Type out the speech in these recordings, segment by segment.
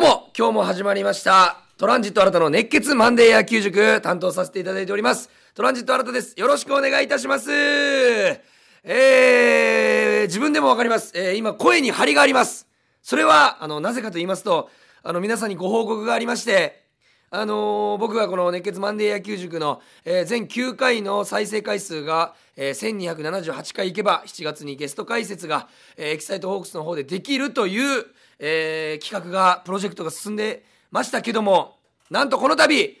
どうも、今日も始まりました。トランジット新たの熱血マンデー野球塾担当させていただいております。トランジット新たです。よろしくお願いいたします。えー、自分でもわかります。えー、今声に張りがあります。それは、あの、なぜかと言いますと、あの、皆さんにご報告がありまして、あのー僕がこの熱血マンデー野球塾の、えー全9回の再生回数が、えー1278回いけば7月にゲスト解説が、えーエキサイトホークスの方でできるという、えー企画がプロジェクトが進んでましたけどもなんとこの度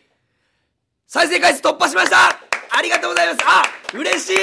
再生回数突破しました。ありがとうございます。あ嬉しい。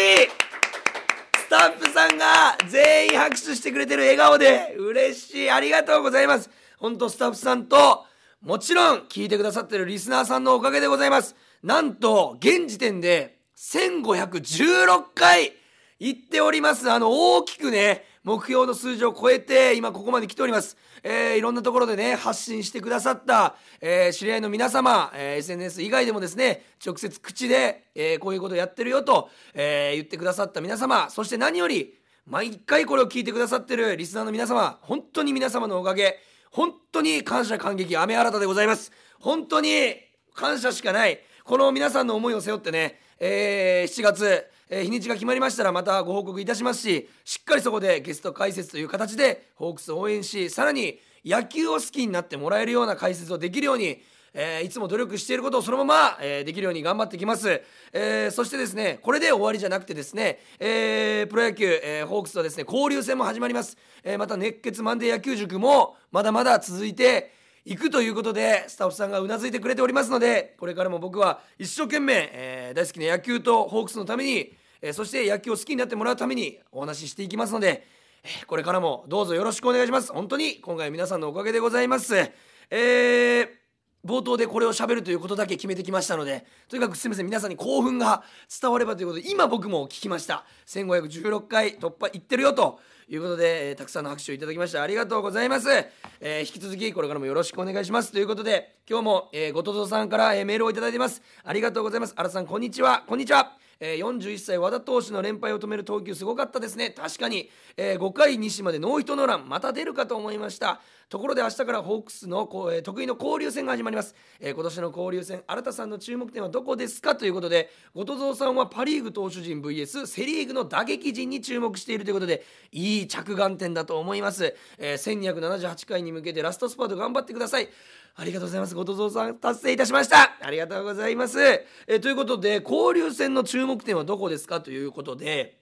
スタッフさんが全員拍手してくれてる笑顔で嬉しい。ありがとうございます。本当スタッフさんともちろん聞いてくださってるリスナーさんのおかげでございます。なんと現時点で1516回行っております。あの大きくね目標の数字を超えて今ここまで来ております、えーいろんなところでね発信してくださった、えー知り合いの皆様、えー SNS 以外でもですね直接口で、えこういうことやってるよと、え言ってくださった皆様そして何より毎回これを聞いてくださってるリスナーの皆様本当に皆様のおかげ本当に感謝感激雨新たでございます。本当に感謝しかないこの皆さんの思いを背負ってね、えー7月、えー日にちが決まりましたらまたご報告いたしますししっかりそこでゲスト解説という形でホークスを応援しさらに野球を好きになってもらえるような解説をできるようにえーいつも努力していることをそのまま、えーできるように頑張ってきます、えーそしてですねこれで終わりじゃなくてですね、えープロ野球、えホークスとですね交流戦も始まります、えまた熱血マンデー野球塾もまだまだ続いて行くということでスタッフさんがうなずいてくれておりますのでこれからも僕は一生懸命、えー大好きな野球とホークスのために、えーそして野球を好きになってもらうためにお話ししていきますので、えこれからもどうぞよろしくお願いします。本当に今回皆さんのおかげでございます。えー冒頭でこれをしゃべるということだけ決めてきましたのでとにかくすみません皆さんに興奮が伝わればということで今僕も聞きました。1516回突破いってるよということで、えーたくさんの拍手をいただきました。ありがとうございます、えー引き続きこれからもよろしくお願いします。ということで今日も、えー、ごとぞさんから、えメールをいただいています。ありがとうございます。あらさんこんにちは。こんにちは。えー41歳和田投手の連敗を止める投球すごかったですね。確かに、えー5回西までノーヒットノーランまた出るかと思いました。ところで明日からホークスの、えー得意の交流戦が始まります、えー今年の交流戦新田さんの注目点はどこですか？ということで後藤さんはパ・リーグ投手陣 VS セ・リーグの打撃陣に注目しているということでいい着眼点だと思います、えー1278回に向けてラストスパート頑張ってください。ありがとうございます。後藤蔵さん、達成いたしました。ありがとうございます。えということで、交流戦の注目点はどこですか？ということで、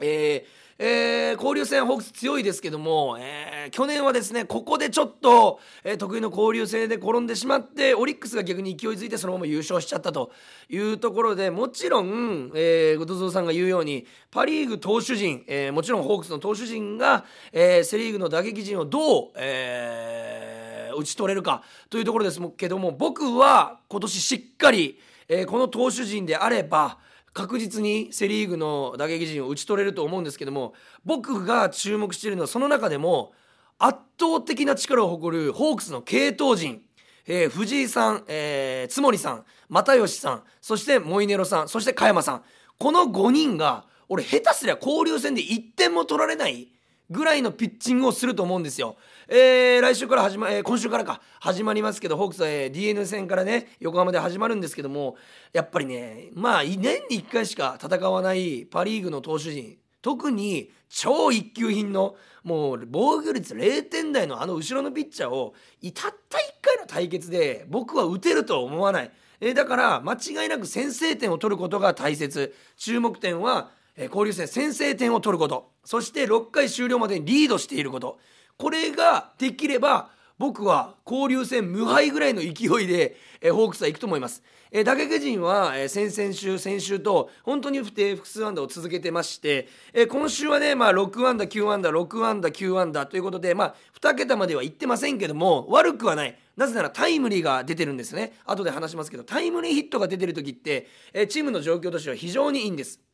えーえー交流戦ホークス強いですけども、えー去年はですねここでちょっと、えー得意の交流戦で転んでしまってオリックスが逆に勢いづいてそのまま優勝しちゃったというところでもちろん、えー、後藤蔵さんが言うようにパ・リーグ投手陣、えーもちろんホークスの投手陣が、えーセ・リーグの打撃陣をどう、えー打ち取れるかというところですけども僕は今年しっかり、えーこの投手陣であれば確実にセ・リーグの打撃陣を打ち取れると思うんですけども僕が注目しているのはその中でも圧倒的な力を誇るホークスの継投陣、えー藤井さん、えー津森さん又吉さんそしてモイネロさんそして加山さんこの5人が俺下手すりゃ交流戦で1点も取られないぐらいのピッチングをすると思うんですよ。えー来週から始ま、えー今週からか。始まりますけどホークスは、えー DNA 戦からね横浜で始まるんですけどもやっぱりねまあ年に1回しか戦わないパ・リーグの投手陣特に超一級品のもう防御率0点台のあの後ろのピッチャーをたった1回の対決で僕は打てるとは思わない。えーだから間違いなく先制点を取ることが大切。注目点は、え交流戦先制点を取ること。そして6回終了までにリードしていること。これができれば僕は交流戦無敗ぐらいの勢いで、えーホークスは行くと思います。えー打撃陣は、えー先々週先週と本当に不定複数安打を続けてまして、えー今週はね、まあ、6安打9安打6安打9安打ということで、まあ、2桁までは行ってませんけども悪くはないなぜならタイムリーが出てるんですね後で話しますけどタイムリーヒットが出てる時って、えーチームの状況としては非常にいいんです。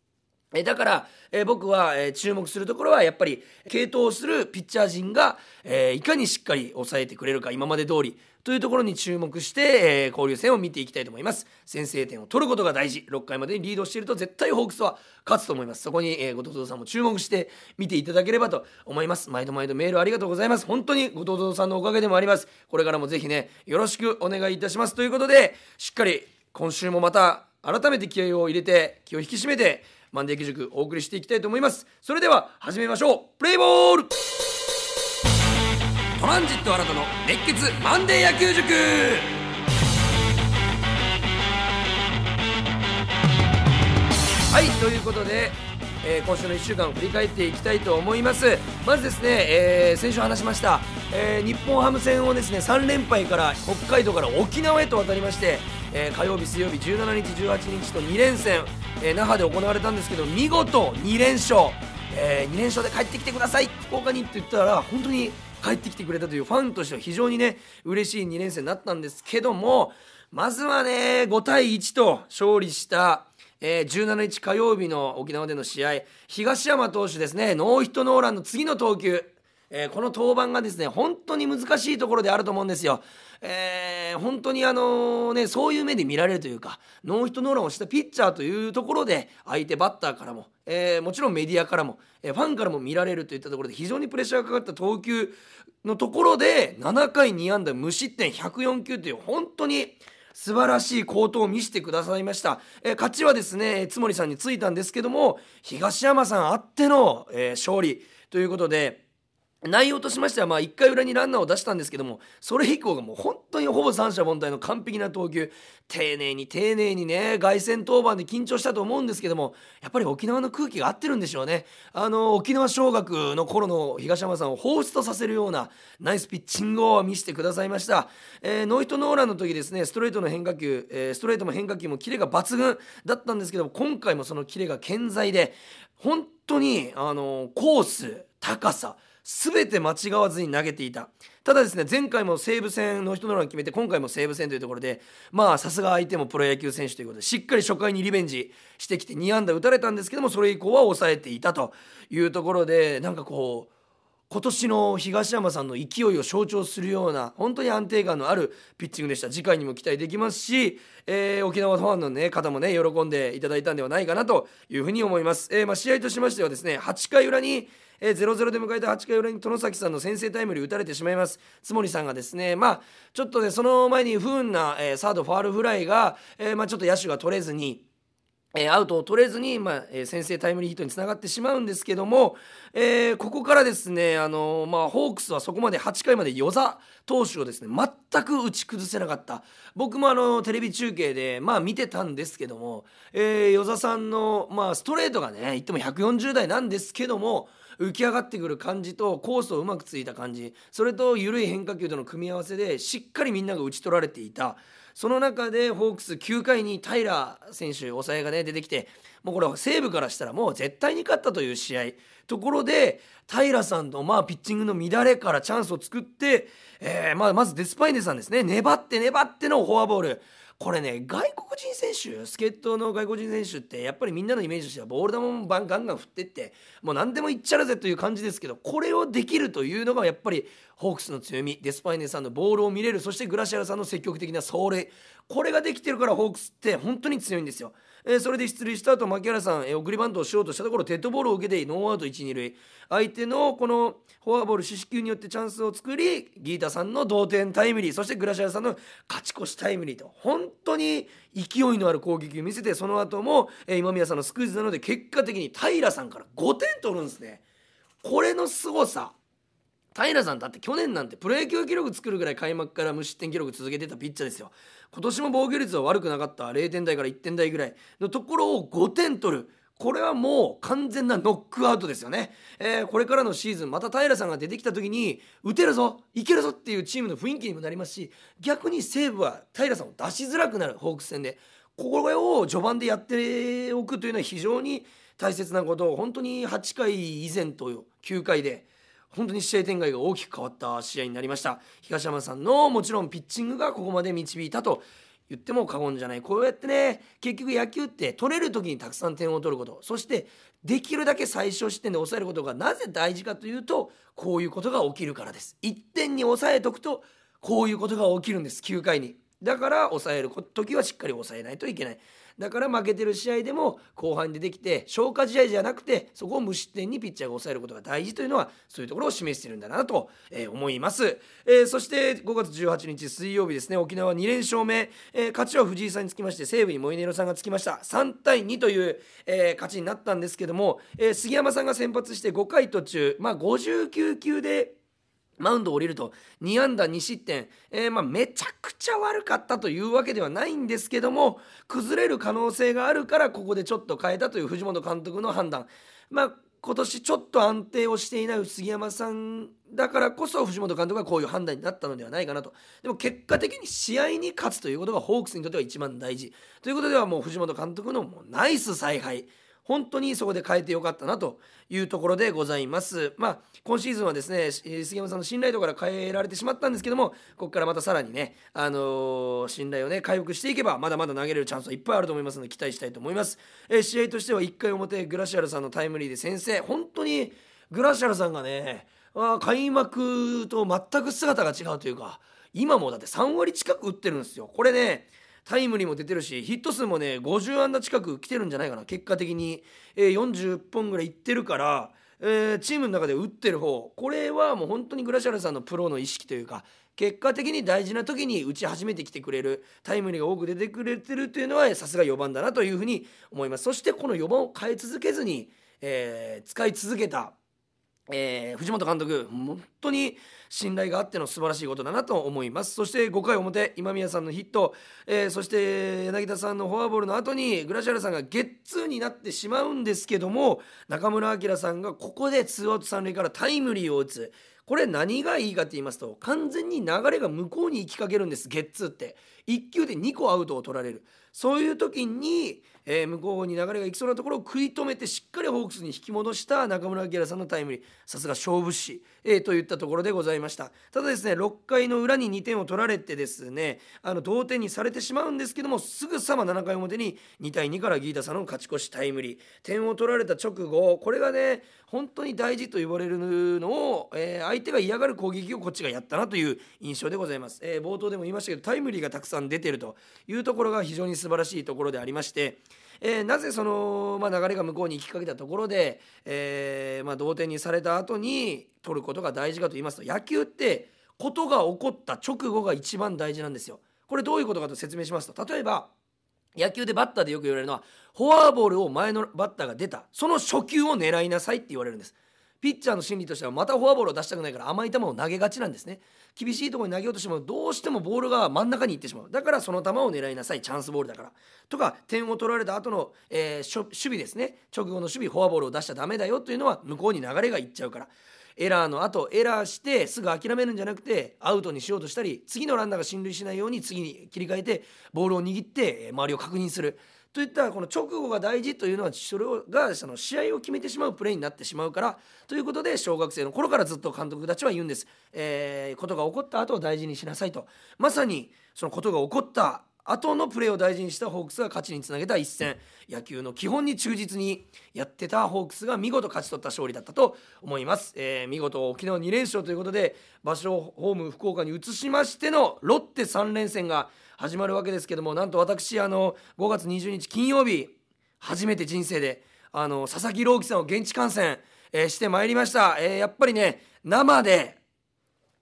えだから、えー、僕は、えー、注目するところはやっぱり継投するピッチャー陣が、えー、いかにしっかり抑えてくれるか今まで通りというところに注目して、え交流戦を見ていきたいと思います。先制点を取ることが大事。6回までにリードしていると絶対ホークスは勝つと思います。そこに、え後藤さんも注目して見ていただければと思います。毎度毎度メールありがとうございます。本当に後藤さんのおかげでもあります。これからもぜひねよろしくお願いいたします。ということでしっかり今週もまた改めて気合を入れて気を引き締めてマンデー義塾お送りしていきたいと思います。それでは始めましょう。プレイボール。トランジット新たの熱血マンデー野球塾。はいということでえー、今週の1週間を振り返っていきたいと思います。まずですね、えー、先週話しました、えー、日本ハム戦をですね3連敗から北海道から沖縄へと渡りまして、え火曜日水曜日17日18日と2連戦、え那覇で行われたんですけど見事2連勝、え2連勝で帰ってきてください。福岡にって言ったら本当に帰ってきてくれたというファンとしては非常にね嬉しい2連戦になったんですけどもまずはね5対1と勝利したえー、17日火曜日の沖縄での試合東山投手ですね。ノーヒットノーランの次の投球、えー、この登板がですね本当に難しいところであると思うんですよ。えー、本当にあのねそういう目で見られるというかノーヒットノーランをしたピッチャーというところで相手バッターからも、えー、もちろんメディアからも、え、ファンからも見られるといったところで非常にプレッシャーがかかった投球のところで7回2安打無失点104球という本当に素晴らしい好投を見せてくださいました、えー、勝ちはですね津森さんについたんですけども東山さんあっての、えー、勝利ということで内容としましてはまあ1回裏にランナーを出したんですけどもそれ以降がもう本当にほぼ三者凡退の完璧な投球。丁寧に丁寧にね凱旋登板で緊張したと思うんですけどもやっぱり沖縄の空気が合ってるんでしょうね。あの沖縄尚学の頃の東山さんを放出とさせるようなナイスピッチングを見せてくださいました、えー、ノーヒットノーランの時ですねストレートの変化球、えー、ストレートも変化球もキレが抜群だったんですけども今回もそのキレが健在で本当にあのコース高さ全て間違わずに投げていた。ただですね前回も西武戦の人のラン決めて今回も西武戦というところでまあさすが相手もプロ野球選手ということでしっかり初回にリベンジしてきて2安打打たれたんですけどもそれ以降は抑えていたというところでなんかこう今年の東山さんの勢いを象徴するような本当に安定感のあるピッチングでした。次回にも期待できますし、えー、沖縄ファンの、ね、方もね喜んでいただいたんではないかなというふうに思います、えー、まあ、試合としましてはですね8回裏にえー、0-0で迎えた8回裏に外崎さんの先制タイムリー打たれてしまいます。津森さんがですねまあちょっとねその前に不運な、えー、サードファールフライが、えー、まあ、ちょっと野手が取れずにえアウトを取れずに、まあえー、先制タイムリーヒットにつながってしまうんですけども、えー、ここからですね、あの、まあ、ホークスはそこまで8回まで与座投手をですね全く打ち崩せなかった。僕もあのテレビ中継で、まあ、見てたんですけども、えー、与座さんの、まあ、ストレートがね言っても140代なんですけども浮き上がってくる感じとコースをうまくついた感じそれと緩い変化球との組み合わせでしっかりみんなが打ち取られていた。その中でホークス9回に平選手抑えがね出てきてもうこれ西武からしたらもう絶対に勝ったという試合。ところで平さんのまあピッチングの乱れからチャンスを作って、えー、まあまずデスパイネさんですね。粘って粘ってのフォアボール。これね外国人選手助っ人の外国人選手ってやっぱりみんなのイメージとしてはボール球もガンガン振ってってもう何でもいっちゃらぜという感じですけどこれをできるというのがやっぱりホークスの強みデスパイネさんのボールを見れる。そしてグラシアルさんの積極的な走塁。これができてるからホークスって本当に強いんですよ。えー、それで出塁した後牧原さん、えー、送りバントをしようとしたところデッドボールを受けてノーアウト1、2塁相手のこのフォアボール四死球によってチャンスを作りギータさんの同点タイムリーそしてグラシアさんの勝ち越しタイムリーと本当に勢いのある攻撃を見せてその後も、えー、今宮さんのスクイズなので結果的に平さんから5点取るんですね。これの凄さ平さんだって去年なんてプロ野球記録作るぐらい開幕から無失点記録続けてたピッチャーですよ。今年も防御率は悪くなかった。0点台から1点台ぐらい。のところを5点取る。これはもう完全なノックアウトですよね、えー、これからのシーズンまた平さんが出てきた時に打てるぞいけるぞっていうチームの雰囲気にもなりますし逆に西武は平さんを出しづらくなる。ホークス戦で。これを序盤でやっておくというのは非常に大切なこと。を本当に8回以前と9回で。本当に試合展開が大きく変わった試合になりました。東山さんのもちろんピッチングがここまで導いたと言っても過言じゃない。こうやってね結局野球って取れる時にたくさん点を取ること。そしてできるだけ最小失点で抑えることがなぜ大事かというとこういうことが起きるからです。1点に抑えとくとこういうことが起きるんです。9回に。だから抑える時はしっかり抑えないといけない。だから負けてる試合でも後半でできて消化試合じゃなくてそこを無失点にピッチャーが抑えることが大事というのはそういうところを示しているんだなと、えー、思います、えー、そして5月18日水曜日ですね沖縄2連勝目、えー、勝ちは藤井さんにつきまして西武にモイネロさんがつきました。3対2という、えー、勝ちになったんですけども、えー、杉山さんが先発して5回途中まあ59球でマウンドを降りると2安打2失点、えー、まあめちゃくちゃ悪かったというわけではないんですけども崩れる可能性があるからここでちょっと変えたという藤本監督の判断。まあ今年ちょっと安定をしていない杉山さんだからこそ藤本監督がこういう判断になったのではないかなと。でも結果的に試合に勝つということがホークスにとっては一番大事。ということではもう藤本監督のもうナイス采配。本当にそこで変えてよかったなというところでございます。まあ、今シーズンはですね、杉山さんの信頼度から変えられてしまったんですけども、ここからまたさらにね、あのー、信頼をね、回復していけば、まだまだ投げれるチャンスはいっぱいあると思いますので、期待したいと思います。えー、試合としては1回表、グラシアルさんのタイムリーで先制、本当にグラシアルさんがね、あ開幕と全く姿が違うというか、今もだって3割近く打ってるんですよ。これね、タイムリーも出てるしヒット数もね50安打近く来てるんじゃないかな。結果的に、えー、40本ぐらいいってるから、えー、チームの中で打ってる方。これはもう本当にグラシアルさんのプロの意識というか結果的に大事な時に打ち始めてきてくれる。タイムリーが多く出てくれてるというのはさすが4番だなというふうに思います。そしてこの4番を変え続けずに、えー、使い続けたえー、藤本監督本当に信頼があっての素晴らしいことだなと思います。そして5回表今宮さんのヒット、えー、そして柳田さんのフォアボールの後にグラシアルさんがゲッツーになってしまうんですけども中村晃さんがここでツーアウト三塁からタイムリーを打つ。これ何がいいかって言いますと完全に流れが向こうに行きかけるんですゲッツーって。1球で2個アウトを取られる。そういう時にえー、向こうに流れがいきそうなところを食い止めてしっかりホークスに引き戻した中村明さんのタイムリー。さすが勝負師、えー、といったところでございました。ただですね6回の裏に2点を取られてですねあの同点にされてしまうんですけどもすぐさま7回表に2対2からギータさんの勝ち越しタイムリー。点を取られた直後これがね本当に大事と言われるのを、えー、相手が嫌がる攻撃をこっちがやったなという印象でございます、え、冒頭でも言いましたけどタイムリーがたくさん出てるというところが非常に素晴らしいところでありましてえー、なぜその、まあ、流れが向こうに行きかけたところで、えーまあ、同点にされた後に取ることが大事かと言いますと野球ってことが起こった直後が一番大事なんですよ。これどういうことかと説明しますと例えば野球でバッターでよく言われるのはフォアボールを前のバッターが出たその初球を狙いなさいって言われるんです。ピッチャーの心理としてはまたフォアボールを出したくないから甘い球を投げがちなんですね。厳しいところに投げようとしてもどうしてもボールが真ん中に行ってしまう。だからその球を狙いなさい。チャンスボールだから。とか点を取られた後の、えー、守備ですね。直後の守備フォアボールを出しちゃダメだよ。というのは向こうに流れがいっちゃうから。エラーの後エラーしてすぐ諦めるんじゃなくてアウトにしようとしたり次のランナーが進塁しないように次に切り替えてボールを握って周りを確認する。といったこの直後が大事というのはそれがその試合を決めてしまうプレーになってしまうからということで小学生の頃からずっと監督たちは言うんです、えー、ことが起こった後を大事にしなさいと。まさにそのことが起こった後のプレーを大事にしたホークスが勝ちにつなげた一戦。野球の基本に忠実にやってたホークスが見事勝ち取った勝利だったと思います、えー、見事沖縄2連勝ということで場所をホーム福岡に移しましてのロッテ3連戦が始まるわけですけどもなんと私あの5月20日金曜日初めて人生であの佐々木朗希さんを現地観戦、えー、してまいりました、えー、やっぱりね生で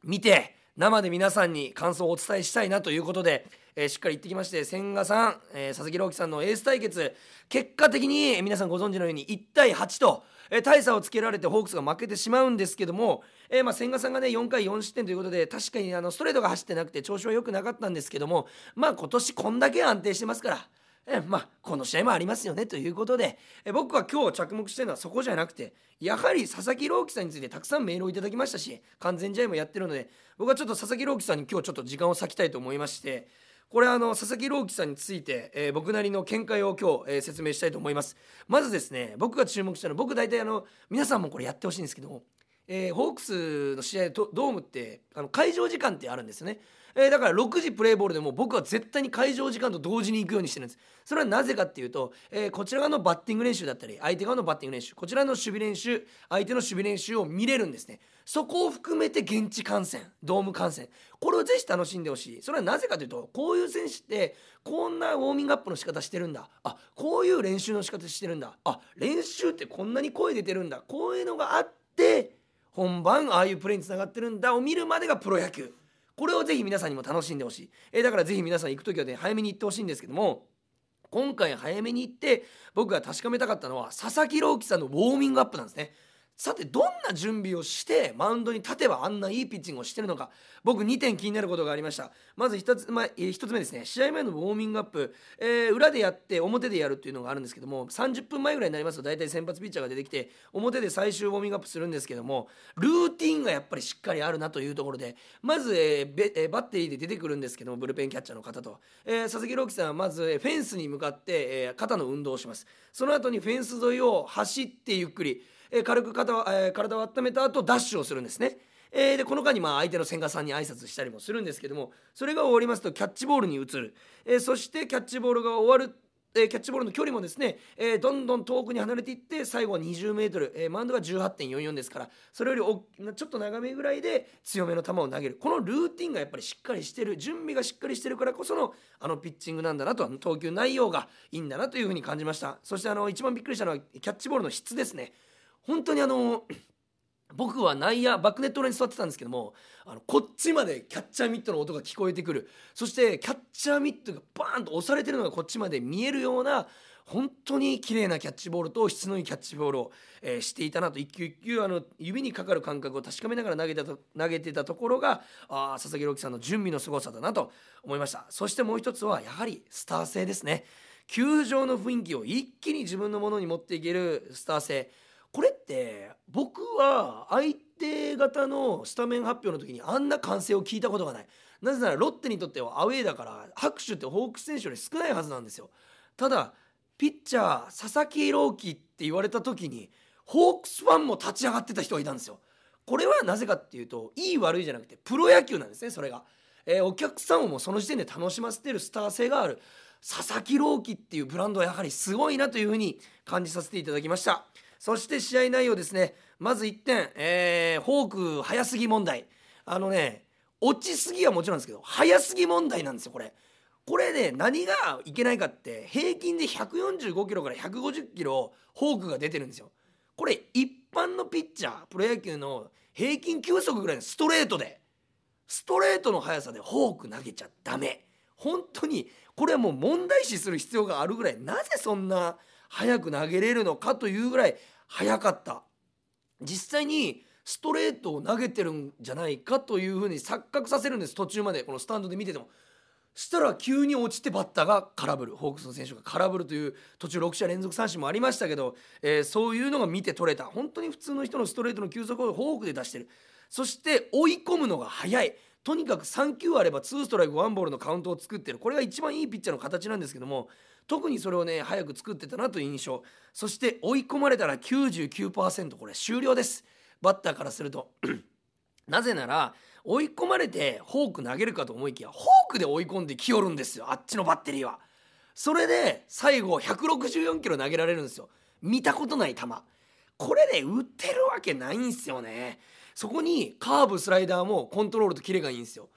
見て生で皆さんに感想をお伝えしたいなということで、えー、しっかり行ってきまして千賀さん、えー、佐々木朗希さんのエース対決結果的に皆さんご存知のように1対8と、えー、大差をつけられてホークスが負けてしまうんですけども、えー、まあ千賀さんがね4回4失点ということで確かにあのストレートが走ってなくて調子は良くなかったんですけどもまあ今年こんだけ安定してますから。えまあこの試合もありますよねということでえ僕は今日着目してるのはそこじゃなくてやはり佐々木朗希さんについてたくさんメールをいただきましたし完全試合もやってるので僕はちょっと佐々木朗希さんに今日ちょっと時間を割きたいと思いましてこれあの佐々木朗希さんについて、えー、僕なりの見解を今日、えー、説明したいと思います。まずですね僕が注目したのは僕大体あの皆さんもこれやってほしいんですけどもえーホークスの試合とドームってあの会場時間ってあるんですね、えーだから6時プレーボールでも僕は絶対に会場時間と同時に行くようにしてるんです。それはなぜかっていうと、えーこちら側のバッティング練習だったり相手側のバッティング練習こちらの守備練習相手の守備練習を見れるんですね。そこを含めて現地観戦ドーム観戦。これをぜひ楽しんでほしい。それはなぜかというとこういう選手ってこんなウォーミングアップの仕方してるんだ。あこういう練習の仕方してるんだ。あ練習ってこんなに声出てるんだ。こういうのがあって本番ああいうプレーにつながってるんだを見るまでがプロ野球。これをぜひ皆さんにも楽しんでほしい、えーだからぜひ皆さん行く時はね早めに行ってほしいんですけども今回早めに行って僕が確かめたかったのは佐々木朗希さんのウォーミングアップなんですね。さてどんな準備をしてマウンドに立てばあんないいピッチングをしてるのか。僕2点気になることがありました。まず 1, つ、まあ、えー一つ目ですね。試合前のウォーミングアップ、えー裏でやって表でやるっていうのがあるんですけども30分前ぐらいになりますと大体先発ピッチャーが出てきて表で最終ウォーミングアップするんですけどもルーティンがやっぱりしっかりあるなというところでまず、えーえーバッテリーで出てくるんですけどもブルペンキャッチャーの方と、えー佐々木朗希さんはまずフェンスに向かって、え肩の運動をします。その後にフェンス沿いを走ってゆっくり。え軽く肩、えー体を温めた後ダッシュをするんですね。えーでこの間にまあ相手の千賀さんに挨拶したりもするんですけどもそれが終わりますとキャッチボールに移る、えーそしてキャッチボールが終わるえーキャッチボールの距離もですね、えーどんどん遠くに離れていって最後は 20m、えーマウンドが18.44ですからそれよりちょっと長めぐらいで強めの球を投げる。このルーティンがやっぱりしっかりしてる。準備がしっかりしてるからこそのあのピッチングなんだなと投球内容がいいんだなというふうに感じました。そしてあの一番びっくりしたのはキャッチボールの質ですね。本当にあの僕は内野バックネット裏に座ってたんですけどもあのこっちまでキャッチャーミットの音が聞こえてくる。そしてキャッチャーミットがバーンと押されてるのがこっちまで見えるような本当に綺麗なキャッチボールと質のいいキャッチボールを、えーしていたなと。一球一球あの指にかかる感覚を確かめながら投げたと投げてたところがあ佐々木朗希さんの準備の凄さだなと思いました。そしてもう一つはやはりスター性ですね。球場の雰囲気を一気に自分のものに持っていけるスター性。これって僕は相手方のスタメン発表の時にあんな歓声を聞いたことがない。なぜならロッテにとってはアウェーだから拍手ってホークス選手より少ないはずなんですよ。ただピッチャー佐々木朗希って言われた時にホークスファンも立ち上がってた人がいたんですよ。これはなぜかっていうといい悪いじゃなくてプロ野球なんですねそれが、えーお客さんをもうその時点で楽しませてるスター性がある。佐々木朗希っていうブランドはやはりすごいなというふうに感じさせていただきました。そして試合内容ですね。まず1点、えー、フォーク早すぎ問題。あのね落ちすぎはもちろんですけど早すぎ問題なんですよこれ。これね何がいけないかって平均で145キロから150キロフォークが出てるんですよ。これ一般のピッチャープロ野球の平均球速ぐらいのストレートでストレートの速さでフォーク投げちゃダメ。本当にこれはもう問題視する必要があるぐらいなぜそんな速く投げれるのかというぐらい速かった。実際にストレートを投げてるんじゃないかというふうに錯覚させるんです。途中までこのスタンドで見てても。したら急に落ちてバッターが空振る。ホークスの選手が空振るという途中6者連続三振もありましたけど、えーそういうのが見て取れた。本当に普通の人のストレートの球速をフォークで出してる。そして追い込むのが早い。とにかく3球あれば2ストライク1ボールのカウントを作ってる。これが一番いいピッチャーの形なんですけども特にそれをね早く作ってたなという印象。そして追い込まれたら99%これ終了です。バッターからすると。なぜなら追い込まれてフォーク投げるかと思いきやフォークで追い込んできよるんですよ。あっちのバッテリーは。それで最後164キロ投げられるんですよ。見たことない球。これで打ってるわけないんすよね。そこにカーブスライダーもコントロールとキレがいいんですよ。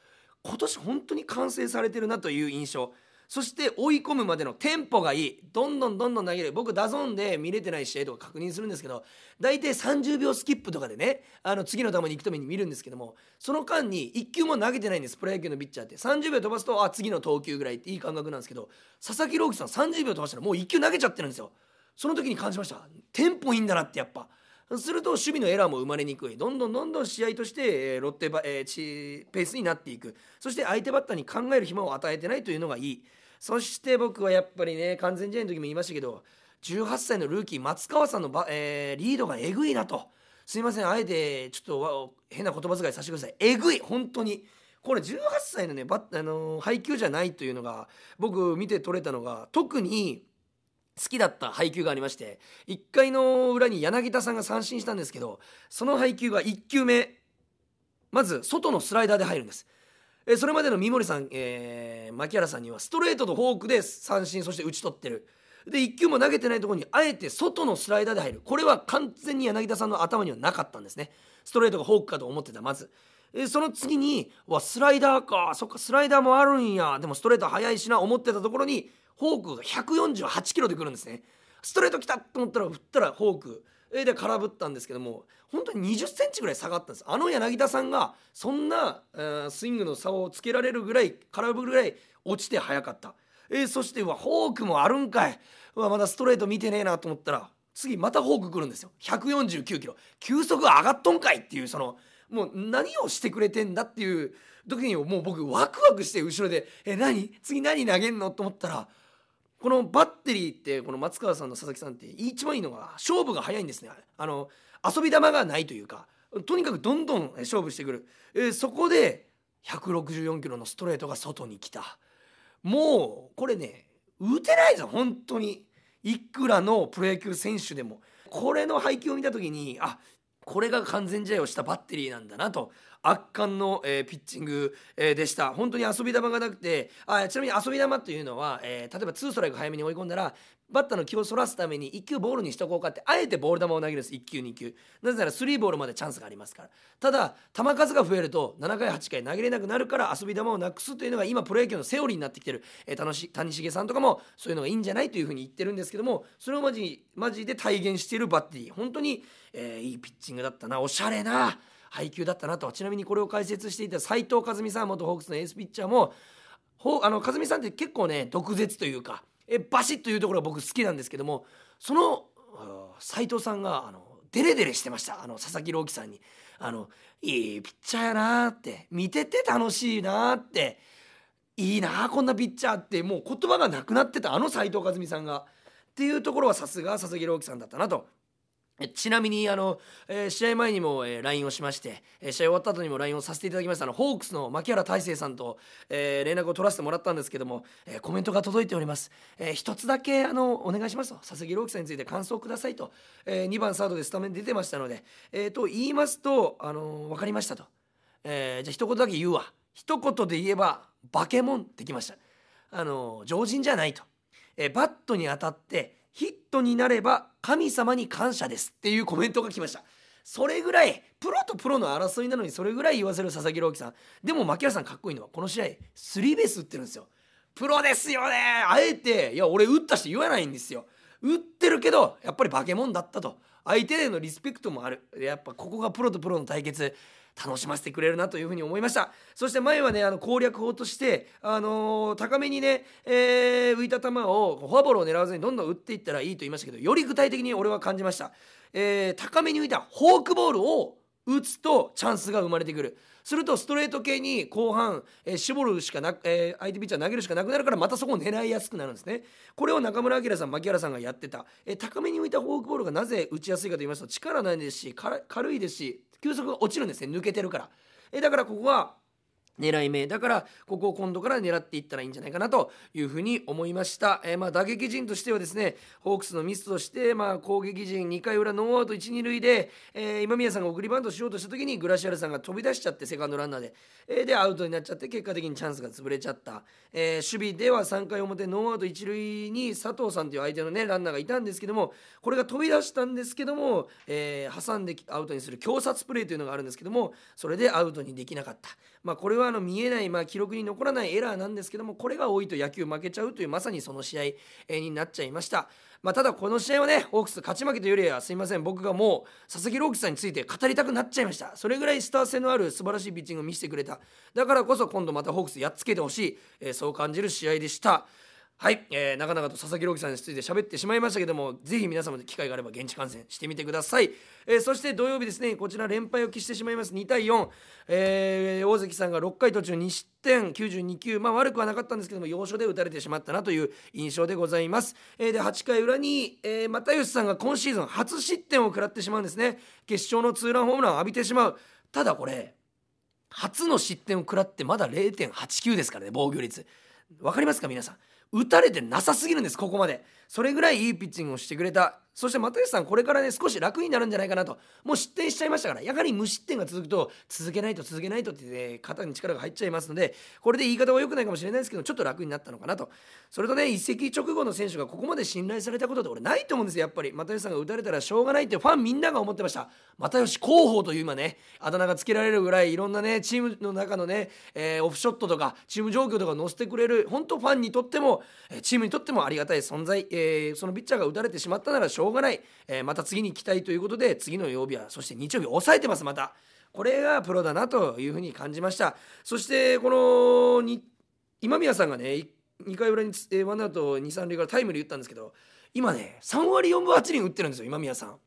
今年本当に完成されてるなという印象。そして追い込むまでのテンポがいい。どんどんどんどん投げる。僕 DAZN で見れてない試合とか確認するんですけど大体30秒スキップとかでねあの次の球に行くために見るんですけどもその間に1球も投げてないんです。プロ野球のピッチャーって。30秒飛ばすとあ次の投球ぐらいっていい感覚なんですけど佐々木朗希さん30秒飛ばしたらもう1球投げちゃってるんですよ。その時に感じました。テンポいいんだなってやっぱ。すると守備のエラーも生まれにくい。どんどんどんどん試合としてロッテバ、えーペースになっていく。そして相手バッターに考える暇を与えてないというのがいい。そして僕はやっぱりね完全試合の時も言いましたけど18歳のルーキー松川さんのば、えーリードがえぐいなと。すいませんあえてちょっと変な言葉遣いさせてください。えぐい本当に。これ18歳のねバ、あのー配球じゃないというのが僕見て取れたのが特に好きだった配球がありまして1回の裏に柳田さんが三振したんですけどその配球が1球目まず外のスライダーで入るんです。えそれまでの三森さん、えー、牧原さんにはストレートとフォークで三振そして打ち取ってる。で1球も投げてないところにあえて外のスライダーで入る。これは完全に柳田さんの頭にはなかったんですね。ストレートがフォークかと思ってたまず。その次にわスライダーか。そっかスライダーもあるんや。でもストレート速いしな思ってたところにフォークが148キロで来るんですね。ストレート来たと思ったら振ったらフォーク。で空振ったんですけども本当に20センチぐらい下がったんです。あの柳田さんがそんな、えー、スイングの差をつけられるぐらい空振るぐらい落ちて速かった、えー、そしてうわフォークもあるんかい。うわまだストレート見てねえなと思ったら次またフォーク来るんですよ。149キロ。球速上がっとんかいっていうそのもう何をしてくれてんだっていう時にもう僕ワクワクして後ろで「え何？次何投げんの?」と思ったらこのバッテリーってこの松川さんの佐々木さんって一番いいのが勝負が早いんですね。あの遊び球がないというかとにかくどんどん勝負してくる、えー、そこで164キロのストレートが外に来た。もうこれね打てないぞ本当に。いくらのプロ野球選手でも。これの配球を見た時にあこれが完全試合をしたバッテリーなんだなと圧巻の、えー、ピッチング、えー、でした。本当に遊び球がなくてあちなみに遊び球というのは、えー、例えば2ストライク早めに追い込んだらバッターの気をそらすために1球ボールにしとこうかってあえてボール球を投げるんです。1球2球。なぜなら3ボールまでチャンスがありますから。ただ球数が増えると7回8回投げれなくなるから遊び球をなくすというのが今プロ野球のセオリーになってきてる、えー、し谷繁さんとかもそういうのがいいんじゃないというふうに言ってるんですけどもそれをマジマジで体現しているバッテリー。本当に、えー、いいピッチングだったな。おしゃれな配球だったなと。ちなみにこれを解説していた斉藤和美さん元ホークスのエースピッチャーもほあの和美さんって結構ね毒舌というかえバシッというところが僕好きなんですけどもその斉藤さんがあのデレデレしてました。あの佐々木朗希さんに。あのいいピッチャーやなって。見てて楽しいなって。いいなこんなピッチャーって。もう言葉がなくなってたあの斉藤和美さんが。っていうところはさすが佐々木朗希さんだったなと。ちなみにあの、えー、試合前にも、えー、LINE をしまして、えー、試合終わった後にも LINE をさせていただきました。のホークスの牧原大成さんと、えー、連絡を取らせてもらったんですけども、えー、コメントが届いております、えー、一つだけあのお願いしますと。佐々木朗希さんについて感想くださいと、えー、2番サードでスタメン出てましたので、えー、と言いますと、あのー、分かりましたと、えー、じゃあ一言だけ言うわ。一言で言えばバケモンってきました。あのー、常人じゃないと、えー、バットに当たってヒットになれば神様に感謝ですっていうコメントが来ました。それぐらいプロとプロの争いなのにそれぐらい言わせる佐々木朗希さん。でも牧原さんかっこいいのはこの試合スリーベース打ってるんですよ。プロですよね。あえていや俺打ったし言わないんですよ。打ってるけどやっぱり化け物だったと。相手へのリスペクトもある。やっぱここがプロとプロの対決。楽しませてくれるなというふうに思いました。そして前はねあの攻略法として、あのー、高めにね、えー、浮いた球をフォアボールを狙わずにどんどん打っていったらいいと言いましたけどより具体的に俺は感じました、えー、高めに浮いたフォークボールを打つとチャンスが生まれてくる。するとストレート系に後半、えー、絞るしかな、えー、相手ピッチャー投げるしかなくなるからまたそこを狙いやすくなるんですね。これを中村晃さん牧原さんがやってた、えー、高めに浮いたフォークボールがなぜ打ちやすいかと言いますと力ないですし軽いですし球速が落ちるんですね。抜けてるから。えだからここは狙い目。だからここを今度から狙っていったらいいんじゃないかなというふうに思いました、えー、まあ打撃陣としてはですねホークスのミスとしてまあ攻撃陣2回裏ノーアウト1、2塁で、えー、今宮さんが送りバントしようとした時にグラシアルさんが飛び出しちゃってセカンドランナーで、えー、でアウトになっちゃって結果的にチャンスが潰れちゃった、えー、守備では3回表ノーアウト1塁に佐藤さんという相手のねランナーがいたんですけどもこれが飛び出したんですけども、えー、挟んでアウトにする挟殺プレーというのがあるんですけどもそれでアウトにできなかった。まあこれはあの見えない、まあ記録に残らないエラーなんですけどもこれが多いと野球負けちゃうというまさにその試合になっちゃいました。まあ、ただこの試合はねホークス勝ち負けというよりはすいません。僕がもう佐々木朗希さんについて語りたくなっちゃいました。それぐらいスター性のある素晴らしいピッチングを見せてくれた。だからこそ今度またホークスやっつけてほしい、えー、そう感じる試合でした。はい、えー、長々と佐々木朗希さんについて喋ってしまいましたけどもぜひ皆様で機会があれば現地観戦してみてください、えー、そして土曜日ですねこちら連敗を喫してしまいます。2対4、えー、大関さんが6回途中2失点92球。まあ悪くはなかったんですけども要所で打たれてしまったなという印象でございます、えー、で8回裏に、えー、又吉さんが今シーズン初失点を食らってしまうんですね。決勝のツーランホームランを浴びてしまう。ただこれ初の失点を食らってまだ0.89ですからね防御率。分かりますか皆さん？打たれてなさすぎるんですここまで。それぐらいいいピッチングをしてくれた。そして又吉さんこれからね少し楽になるんじゃないかなと。もう失点しちゃいましたから。やはり無失点が続くと続けないと続けないとって、ね、肩に力が入っちゃいますのでこれで言い方は良くないかもしれないですけどちょっと楽になったのかなと。それとね移籍直後の選手がここまで信頼されたことって俺ないと思うんですよやっぱり。又吉さんが打たれたらしょうがないってファンみんなが思ってました。又吉広報という今ねあだ名がつけられるぐらいいろんなねチームの中のね、えー、オフショットとかチーム状況とか載せてくれる本当ファンにとってもチームにとってもありがたい存在、えー、そのピッチャーが打たれてしまったならしょうがない、えーまた次に期待ということで次の曜日はそして日曜日抑えてますまた。これがプロだなというふうに感じました。そしてこのに今宮さんがね2回裏にワンアウト23塁からタイムリー打ったんですけど今ね3割4分8厘打ってるんですよ今宮さん。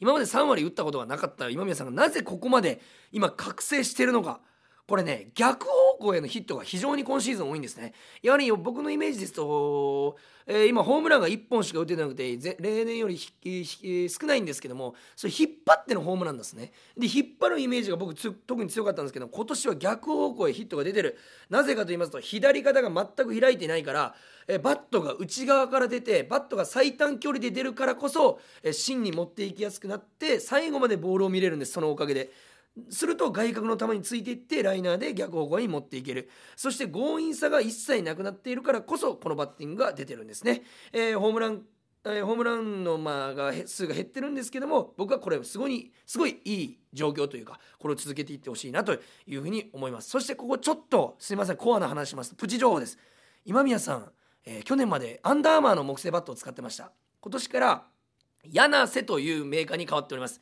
今まで3割打ったことがなかった今宮さんがなぜここまで今覚醒してるのか。これね逆方向へのヒットが非常に今シーズン多いんですね。やはり僕のイメージですと、えー、今ホームランが1本しか打てなくて例年より少ないんですけどもそれ引っ張ってのホームランですね。で引っ張るイメージが僕特に強かったんですけど今年は逆方向へヒットが出てる。なぜかと言いますと左肩が全く開いてないからえバットが内側から出てバットが最短距離で出るからこそえ芯に持っていきやすくなって最後までボールを見れるんですそのおかげで。すると外角の球についていってライナーで逆方向に持っていける。そして強引さが一切なくなっているからこそこのバッティングが出てるんですね、えー、ホームラン、ホームランのまあが数が減ってるんですけども僕はこれすごいすごいいい状況というかこれを続けていってほしいなというふうに思います。そしてここちょっとすいませんコアな話します。プチ情報です。今宮さん、えー、去年までアンダーマーの木製バットを使ってました。今年から柳瀬というメーカーに変わっております。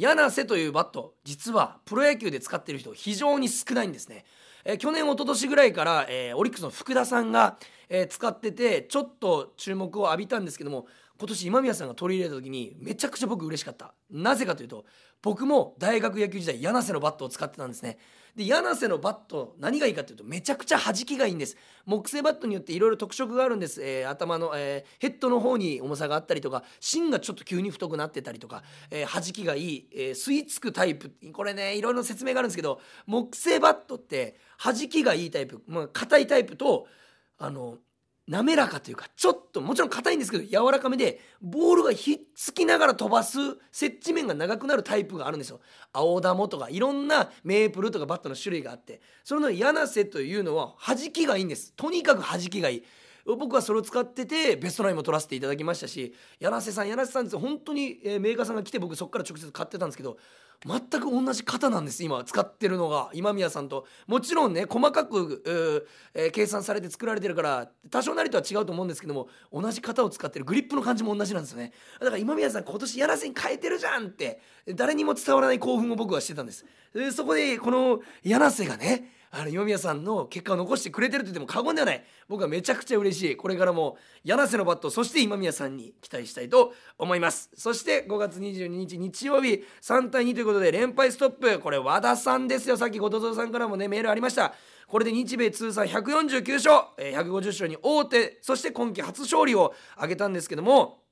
柳瀬というバット実はプロ野球で使ってる人非常に少ないんですね、え、去年一昨年ぐらいから、えー、オリックスの福田さんが、えー、使っててちょっと注目を浴びたんですけども今年今宮さんが取り入れた時にめちゃくちゃ僕嬉しかった。なぜかというと僕も大学野球時代ヤナセのバットを使ってたんですね。でヤナセのバット何がいいかというとめちゃくちゃ弾きがいいんです。木製バットによっていろいろ特色があるんです、えー、頭の、えー、ヘッドの方に重さがあったりとか芯がちょっと急に太くなってたりとか、えー、弾きがいい、えー、吸い付くタイプ。これねいろいろ説明があるんですけど木製バットって弾きがいいタイプまあ硬いタイプとあの滑らかというかちょっともちろん硬いんですけど柔らかめでボールがひっつきながら飛ばす接地面が長くなるタイプがあるんですよ。青玉とかいろんなメープルとかバットの種類があって。それの柳瀬というのは弾きがいいんです。とにかく弾きがいい。僕はそれを使っててベストナインも取らせていただきましたし柳瀬さん柳瀬さんって本当に、メーカーさんが来て僕そこから直接買ってたんですけど全く同じ型なんです今使ってるのが今宮さんと。もちろんね細かく、えー、計算されて作られてるから多少なりとは違うと思うんですけども同じ型を使ってるグリップの感じも同じなんですよね。だから今宮さん今年柳瀬に変えてるじゃんって誰にも伝わらない興奮を僕はしてたんです。そこでこの柳瀬がねあの今宮さんの結果を残してくれてると言っても過言ではない。僕はめちゃくちゃ嬉しい。これからも柳瀬のバットそして今宮さんに期待したいと思います。そして5月22日日曜日3対2ということで連敗ストップ。これ和田さんですよ。さっき後藤さんからもねメールありました。これで日米通算149勝、え150勝に王手。そして今季初勝利を挙げたんですけども、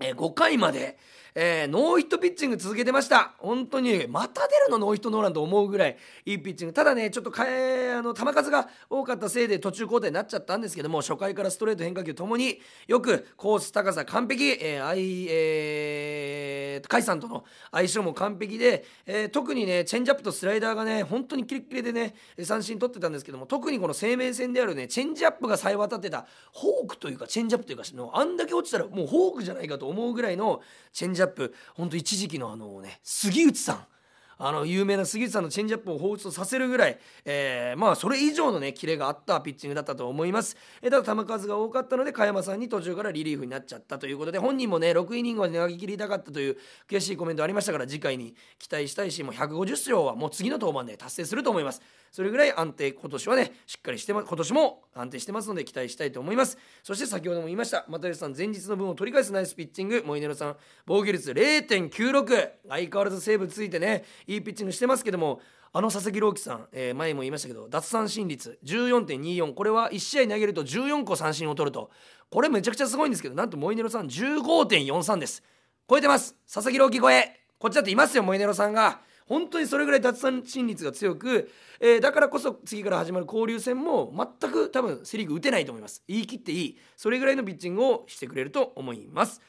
え5回までえー、ノーヒットピッチング続けてました。本当にまた出るのノーヒットノーランと思うぐらいいいピッチング。ただねちょっとかえあの球数が多かったせいで途中交代になっちゃったんですけども初回からストレート変化球ともによくコース高さ完璧、えーあいえー、甲斐さんとの相性も完璧で、えー、特にねチェンジアップとスライダーがね本当にキレッキレでね三振取ってたんですけども特にこの生命線であるねチェンジアップがさえ渡ってたフォークというかチェンジアップというかあんだけ落ちたらもうフォークじゃないかと思うぐらいのチェンジアップ本当一時期のあのね杉内さん。あの有名な杉内さんのチェンジアップを放出させるぐらい、えー、まあそれ以上のねキレがあったピッチングだったと思います、えー、ただ球数が多かったので加山さんに途中からリリーフになっちゃったということで本人もね6イニングまで投げ切りたかったという悔しいコメントありましたから次回に期待したいしもう150勝はもう次の登板で達成すると思います。それぐらい安定今年はねしっかりしてま今年も安定してますので期待したいと思います。そして先ほども言いました又吉さん前日の分を取り返すナイスピッチング。モイネロさん防御率0.96相変わらずセーブついてねいいピッチングしてますけどもあの佐々木朗希さん、えー、前も言いましたけど奪三振率14.24これは1試合投げると14個三振を取ると。これめちゃくちゃすごいんですけどなんとモイネロさん15.43です。超えてます。佐々木朗希超え。こっちだっていますよモイネロさんが。本当にそれぐらい奪三振率が強く、えー、だからこそ次から始まる交流戦も全く多分セ・リーグ打てないと思います。言い切っていい。それぐらいのピッチングをしてくれると思います。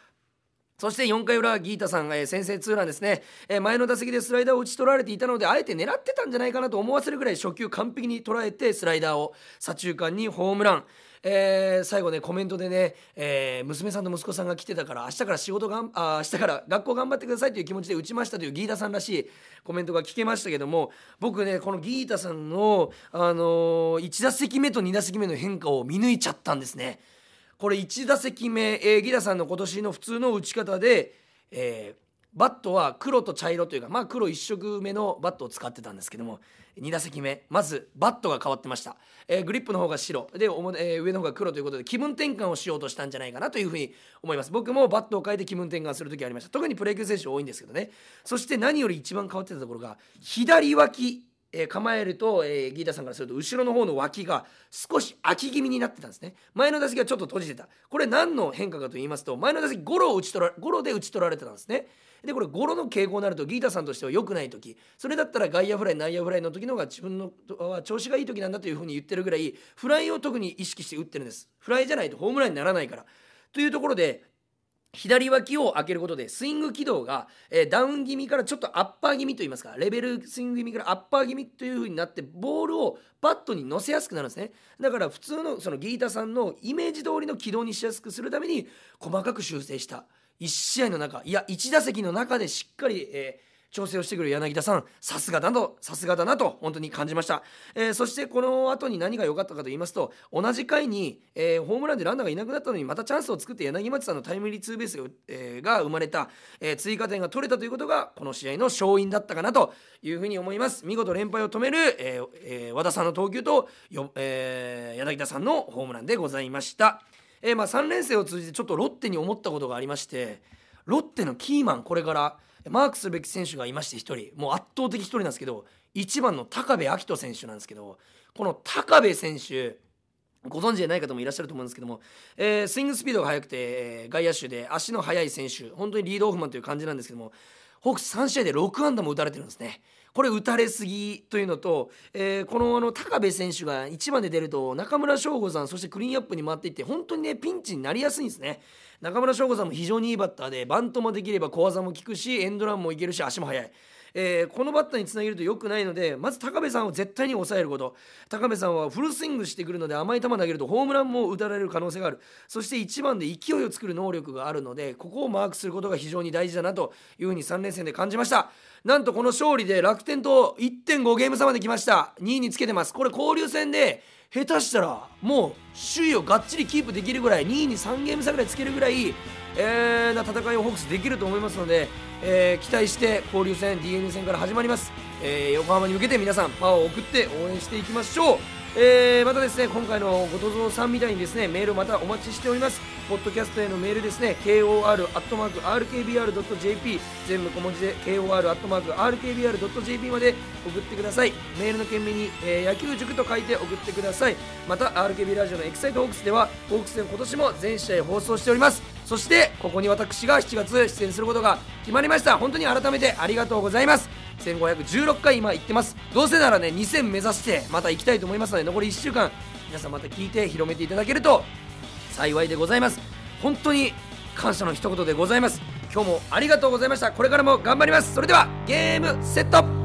そして4回裏ギータさんが、え、先制ツーランですね、え、前の打席でスライダーを打ち取られていたのであえて狙ってたんじゃないかなと思わせるぐらい初球完璧に捉えてスライダーを左中間にホームランえー、最後ねコメントでね、えー、娘さんと息子さんが来てたから明日から仕事がんあ明日から学校頑張ってくださいという気持ちで打ちましたというギータさんらしいコメントが聞けましたけども僕ねこのギータさんの、あのー、1打席目と2打席目の変化を見抜いちゃったんですね。これ1打席目、えー、ギータさんの今年の普通の打ち方で、えー、バットは黒と茶色というかまあ黒一色目のバットを使ってたんですけども2打席目まずバットが変わってました、えー、グリップの方が白。で、えー、上の方が黒ということで気分転換をしようとしたんじゃないかなというふうに思います。僕もバットを変えて気分転換する時ありました。特にプロ野球選手多いんですけどね。そして何より一番変わってたところが左脇。えー、構えると、えー、ギータさんからすると後ろの方の脇が少し空き気味になってたんですね。前の打席はちょっと閉じてた。これ何の変化かと言いますと前の打席ゴロを打ち取らゴロで打ち取られてたんですね。でこれゴロの傾向になるとギータさんとしては良くない時。それだったら外野フライ内野フライの時の方が自分のは調子がいい時なんだというふうに言ってるぐらいフライを特に意識して打ってるんです。フライじゃないとホームランにならないから。というところで左脇を開けることでスイング軌道が、えー、ダウン気味からちょっとアッパー気味といいますかレベルスイング気味からアッパー気味という風になってボールをバットに乗せやすくなるんですね。だから普通のそのギータさんのイメージ通りの軌道にしやすくするために細かく修正した。1試合の中いや1打席の中でしっかり、えー調整をしてくる柳田さん。さすがだとさすがだなと本当に感じました、えー、そしてこの後に何が良かったかと言いますと同じ回に、えー、ホームランでランナーがいなくなったのにまたチャンスを作って柳町さんのタイムリーツーベースが,、えー、が生まれた、えー、追加点が取れたということがこの試合の勝因だったかなというふうに思います。見事連敗を止める、えーえー、和田さんの投球とよ、えー、柳田さんのホームランでございました、えーまあ、3連戦を通じてちょっとロッテに思ったことがありましてロッテのキーマンこれからマークするべき選手がいまして1人もう圧倒的1人なんですけど1番の高部明人選手なんですけどこの高部選手ご存知でない方もいらっしゃると思うんですけども、えー、スイングスピードが速くて、外野手で足の速い選手本当にリードオフマンという感じなんですけどもホークス3試合で6安打も打たれてるんですね。これ打たれすぎというのと、えー、このあの高部選手が1番で出ると中村翔吾さんそしてクリーンアップに回っていって本当にねピンチになりやすいんですね。中村翔吾さんも非常にいいバッターでバントもできれば小技も効くしエンドランもいけるし足も速い。えー、このバッターにつなげると良くないのでまず高部さんを絶対に抑えること。高部さんはフルスイングしてくるので甘い球投げるとホームランも打たれる可能性がある。そして1番で勢いを作る能力があるのでここをマークすることが非常に大事だなというふうに3連戦で感じました。なんとこの勝利で楽天と1.5ゲーム差まで来ました。2位につけてます。これ交流戦で下手したらもう首位をがっちりキープできるぐらい2位に3ゲーム差ぐらいつけるぐらい、えー、な戦いをホークスできると思いますので、えー、期待して交流戦 d n a 戦から始まります、えー、横浜に向けて皆さんパワーを送って応援していきましょう。えー、またですね今回の後藤蔵さんみたいにですねメールまたお待ちしております。ポッドキャストへのメールですね kor.rkbr.jp 全部小文字で kor.rkbr.jp まで送ってください。メールの件名に、えー、野球塾と書いて送ってください。また RKB ラジオのエキサイトホークスではホークス戦今年も全試合放送しております。そしてここに私が7月出演することが決まりました。本当に改めてありがとうございます。1516回今行ってます。どうせならね2000目指してまた行きたいと思いますので残り1週間皆さんまた聞いて広めていただけると幸いでございます。本当に感謝の一言でございます。今日もありがとうございました。これからも頑張ります。それではゲームセット。